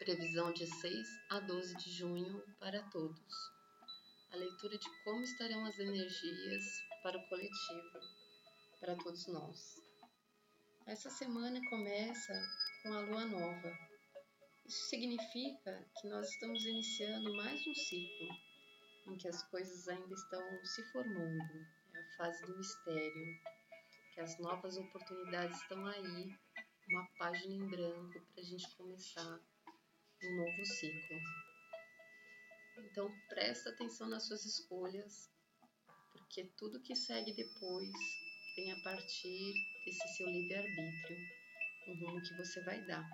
Previsão de 6 a 12 de junho para todos. A leitura de como estarão as energias para o coletivo, para todos nós. Essa semana começa com a lua nova. Isso significa que nós estamos iniciando mais um ciclo em que as coisas ainda estão se formando. É a fase do mistério, que as novas oportunidades estão aí, uma página em branco para a gente começar um novo ciclo. Então presta atenção nas suas escolhas, porque tudo que segue depois vem a partir desse seu livre-arbítrio, o rumo que você vai dar.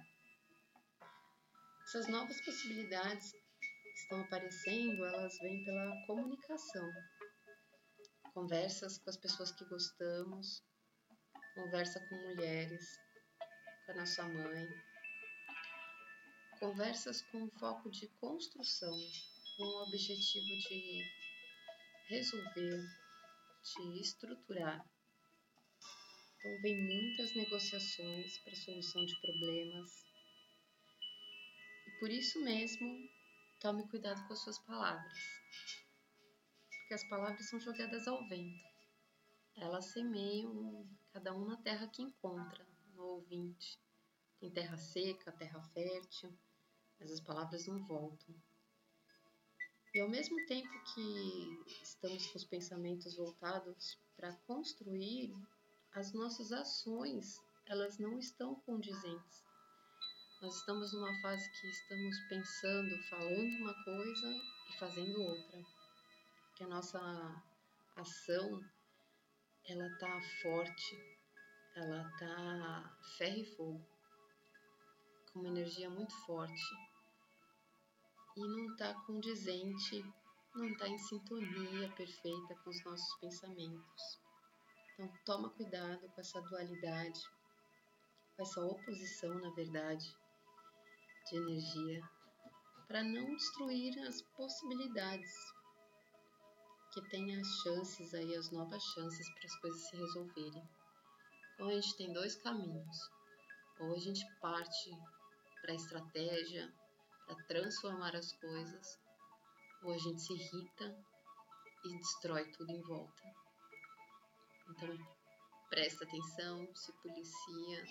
Essas novas possibilidades que estão aparecendo, elas vêm pela comunicação. Conversas com as pessoas que gostamos, conversa com mulheres, com a nossa mãe, Conversas com foco de construção, com o objetivo de resolver, de estruturar. Então, vem muitas negociações para solução de problemas. E por isso mesmo, tome cuidado com as suas palavras. Porque as palavras são jogadas ao vento. Elas semeiam cada um na terra que encontra, no ouvinte. Tem terra seca, terra fértil mas as palavras não voltam. E ao mesmo tempo que estamos com os pensamentos voltados para construir, as nossas ações, elas não estão condizentes. Nós estamos numa fase que estamos pensando, falando uma coisa e fazendo outra. Que a nossa ação, ela tá forte, ela tá ferro e fogo, com uma energia muito forte e não está condizente, não está em sintonia perfeita com os nossos pensamentos. Então, toma cuidado com essa dualidade, com essa oposição, na verdade, de energia, para não destruir as possibilidades, que tenha as chances aí, as novas chances para as coisas se resolverem. Então, a gente tem dois caminhos. Ou a gente parte para estratégia, para transformar as coisas, ou a gente se irrita e destrói tudo em volta. Então, presta atenção, se policia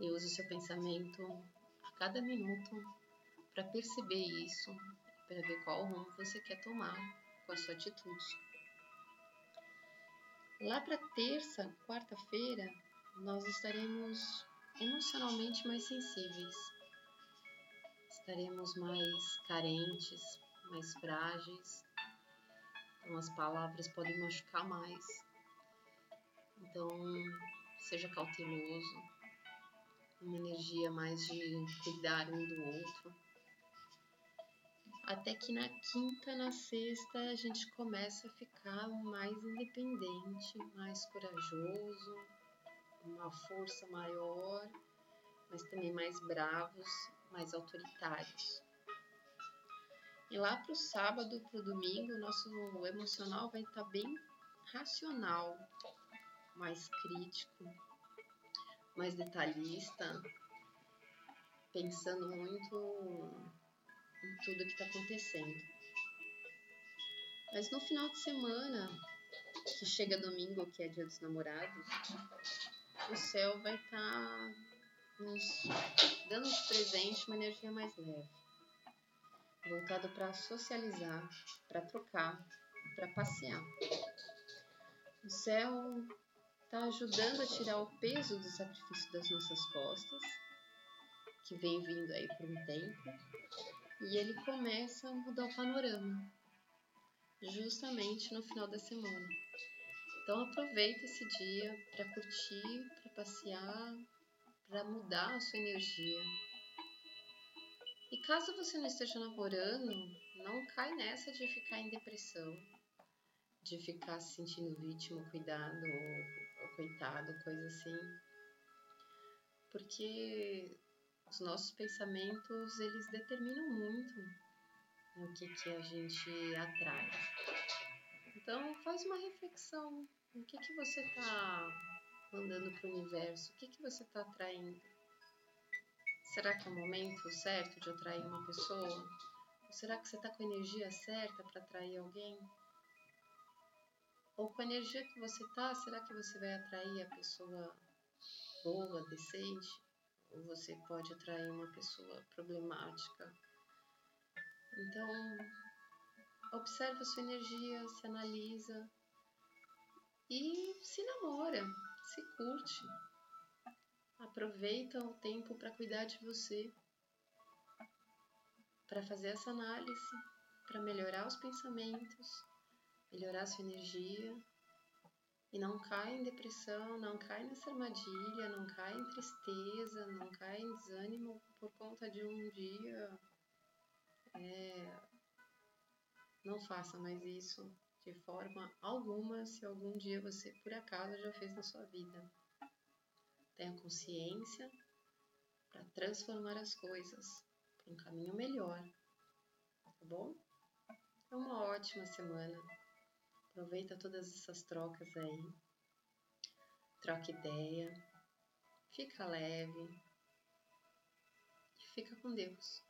e use o seu pensamento a cada minuto para perceber isso, para ver qual rumo você quer tomar com a sua atitude. Lá para terça, quarta-feira, nós estaremos emocionalmente mais sensíveis estaremos mais carentes, mais frágeis. Então as palavras podem machucar mais. Então seja cauteloso, uma energia mais de cuidar um do outro. Até que na quinta, na sexta, a gente começa a ficar mais independente, mais corajoso, uma força maior, mas também mais bravos mais autoritários. E lá para o sábado, para o domingo, nosso emocional vai estar tá bem racional, mais crítico, mais detalhista, pensando muito em tudo que está acontecendo. Mas no final de semana, que chega domingo, que é dia dos namorados, o céu vai estar tá nos dando de presente uma energia mais leve, voltado para socializar, para trocar, para passear. O céu está ajudando a tirar o peso do sacrifício das nossas costas, que vem vindo aí por um tempo, e ele começa a mudar o panorama, justamente no final da semana. Então aproveita esse dia para curtir, para passear, para mudar a sua energia. E caso você não esteja namorando, não cai nessa de ficar em depressão, de ficar se sentindo vítima, cuidado ou, ou coitado, coisa assim. Porque os nossos pensamentos, eles determinam muito o que, que a gente atrai. Então, faz uma reflexão. O que, que você está mandando para o universo? O que, que você está atraindo? Será que é o momento certo de atrair uma pessoa? Ou será que você está com a energia certa para atrair alguém? Ou com a energia que você tá, será que você vai atrair a pessoa boa, decente? Ou você pode atrair uma pessoa problemática? Então, observa a sua energia, se analisa e se namora, se curte. Aproveita o tempo para cuidar de você, para fazer essa análise, para melhorar os pensamentos, melhorar sua energia e não cai em depressão, não cai nessa armadilha, não cai em tristeza, não cai em desânimo por conta de um dia. É, não faça mais isso de forma alguma se algum dia você por acaso já fez na sua vida. Tenha consciência para transformar as coisas para um caminho melhor, tá bom? É uma ótima semana. Aproveita todas essas trocas aí. Troca ideia. Fica leve. E fica com Deus.